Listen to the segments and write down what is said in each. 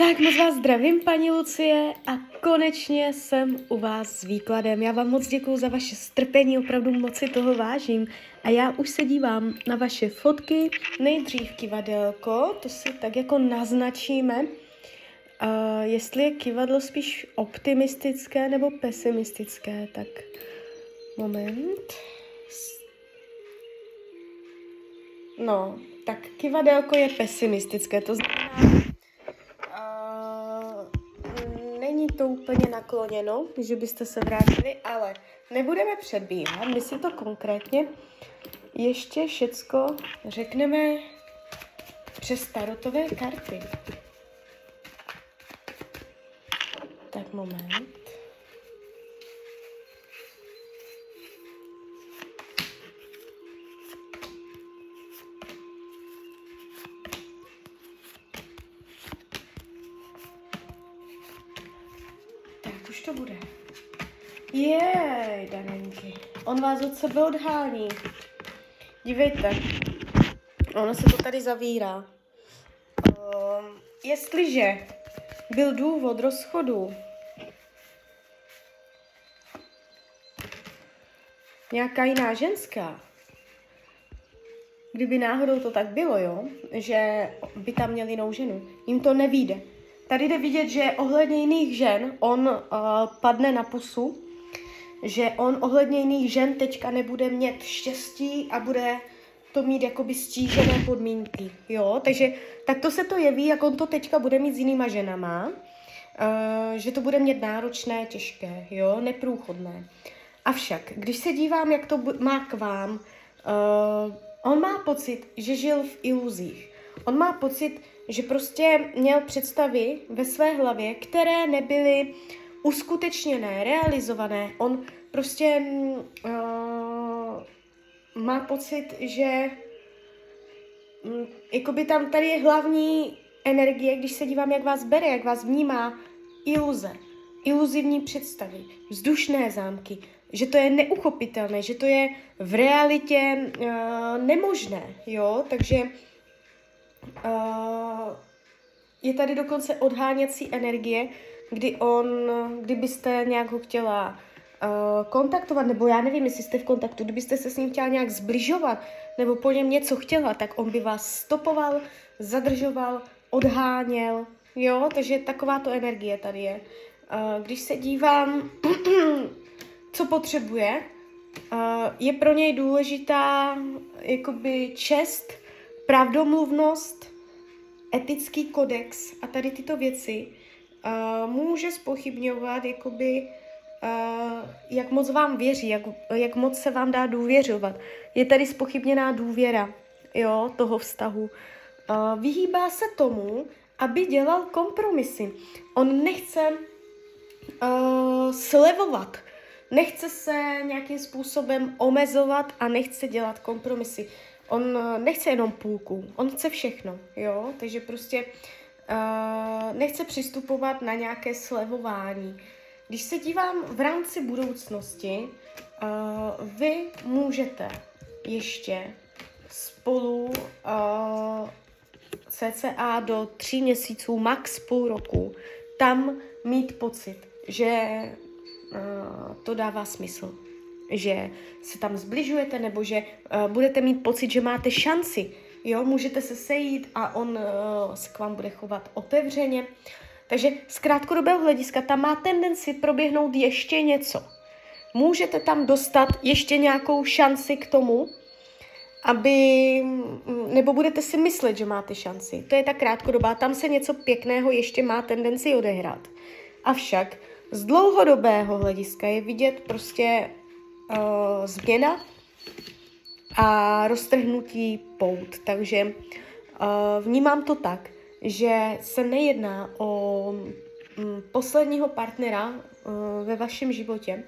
Tak moc vás zdravím, paní Lucie, a konečně jsem u vás s výkladem. Já vám moc děkuji za vaše strpení, opravdu moc si toho vážím. A já už se dívám na vaše fotky, nejdřív kivadelko, to si tak jako naznačíme, uh, jestli je kivadlo spíš optimistické nebo pesimistické, tak moment. No, tak kivadelko je pesimistické, to znamená, není to úplně nakloněno, že byste se vrátili, ale nebudeme předbíhat, my si to konkrétně ještě všecko řekneme přes tarotové karty. Tak moment. To bude. Jej, Danenky. On vás od sebe odhání. Dívejte. Ono se to tady zavírá. Um, jestliže byl důvod rozchodu nějaká jiná ženská, kdyby náhodou to tak bylo, jo, že by tam měl jinou ženu, jim to nevíde. Tady jde vidět, že ohledně jiných žen on uh, padne na pusu, že on ohledně jiných žen teďka nebude mít štěstí a bude to mít jakoby stížené podmínky, jo, takže takto se to jeví, jak on to teďka bude mít s jinýma ženama, uh, že to bude mít náročné, těžké, jo, neprůchodné. Avšak, když se dívám, jak to má k vám, uh, on má pocit, že žil v iluzích. On má pocit, že prostě měl představy ve své hlavě, které nebyly uskutečněné, realizované. On prostě uh, má pocit, že um, jakoby tam tady je hlavní energie, když se dívám, jak vás bere, jak vás vnímá, iluze, iluzivní představy, vzdušné zámky, že to je neuchopitelné, že to je v realitě uh, nemožné, jo, takže Uh, je tady dokonce odháněcí energie, kdy on, kdybyste nějak ho chtěla uh, kontaktovat, nebo já nevím, jestli jste v kontaktu, kdybyste se s ním chtěla nějak zbližovat, nebo po něm něco chtěla, tak on by vás stopoval, zadržoval, odháněl, jo, takže taková to energie tady je. Uh, když se dívám, co potřebuje, uh, je pro něj důležitá jakoby čest, pravdomluvnost, etický kodex a tady tyto věci uh, může spochybňovat, jakoby, uh, jak moc vám věří, jak, jak moc se vám dá důvěřovat. Je tady spochybněná důvěra jo, toho vztahu. Uh, vyhýbá se tomu, aby dělal kompromisy. On nechce uh, slevovat, nechce se nějakým způsobem omezovat a nechce dělat kompromisy on eh, nechce jenom půlku, on chce všechno, jo, takže prostě uh, nechce přistupovat na nějaké slevování. Když se dívám v rámci budoucnosti, uh, vy můžete ještě spolu uh, cca do tří měsíců, max půl roku, tam mít pocit, že uh, to dává smysl že se tam zbližujete nebo že uh, budete mít pocit, že máte šanci. Jo, můžete se sejít a on uh, se k vám bude chovat otevřeně. Takže z krátkodobého hlediska tam má tendenci proběhnout ještě něco. Můžete tam dostat ještě nějakou šanci k tomu, aby, nebo budete si myslet, že máte šanci. To je ta krátkodobá, tam se něco pěkného ještě má tendenci odehrát. Avšak z dlouhodobého hlediska je vidět prostě uh, změna a roztrhnutí pout. Takže uh, vnímám to tak, že se nejedná o um, posledního partnera uh, ve vašem životě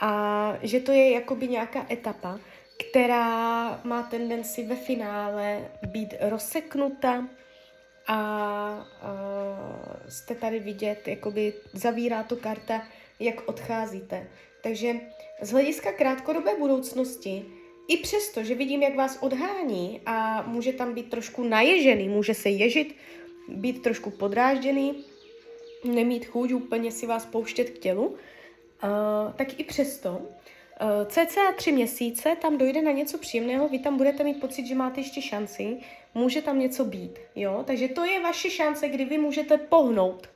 a že to je jakoby nějaká etapa, která má tendenci ve finále být rozseknuta a uh, jste tady vidět, jakoby zavírá to karta, jak odcházíte. Takže z hlediska krátkodobé budoucnosti, i přesto, že vidím, jak vás odhání a může tam být trošku naježený, může se ježit, být trošku podrážděný, nemít chuť úplně si vás pouštět k tělu, uh, tak i přesto uh, cca tři měsíce tam dojde na něco příjemného, vy tam budete mít pocit, že máte ještě šanci, může tam něco být, jo, takže to je vaše šance, kdy vy můžete pohnout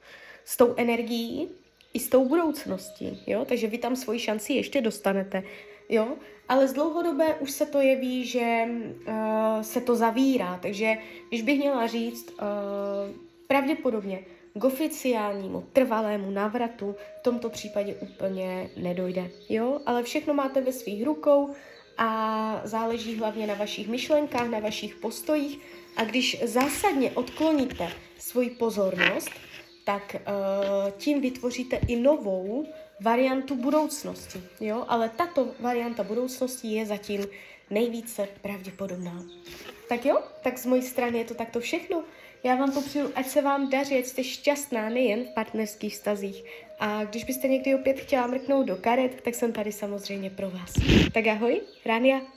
s tou energií i s tou budoucností, jo, takže vy tam svoji šanci ještě dostanete, jo, ale z dlouhodobé už se to jeví, že uh, se to zavírá, takže když bych měla říct, uh, pravděpodobně k oficiálnímu, trvalému návratu v tomto případě úplně nedojde, jo, ale všechno máte ve svých rukou a záleží hlavně na vašich myšlenkách, na vašich postojích. A když zásadně odkloníte svoji pozornost, tak uh, tím vytvoříte i novou variantu budoucnosti, jo? Ale tato varianta budoucnosti je zatím nejvíce pravděpodobná. Tak jo, tak z mojí strany je to takto všechno. Já vám popřeju, ať se vám daří, ať jste šťastná nejen v partnerských vztazích. A když byste někdy opět chtěla mrknout do karet, tak jsem tady samozřejmě pro vás. Tak ahoj, Rania.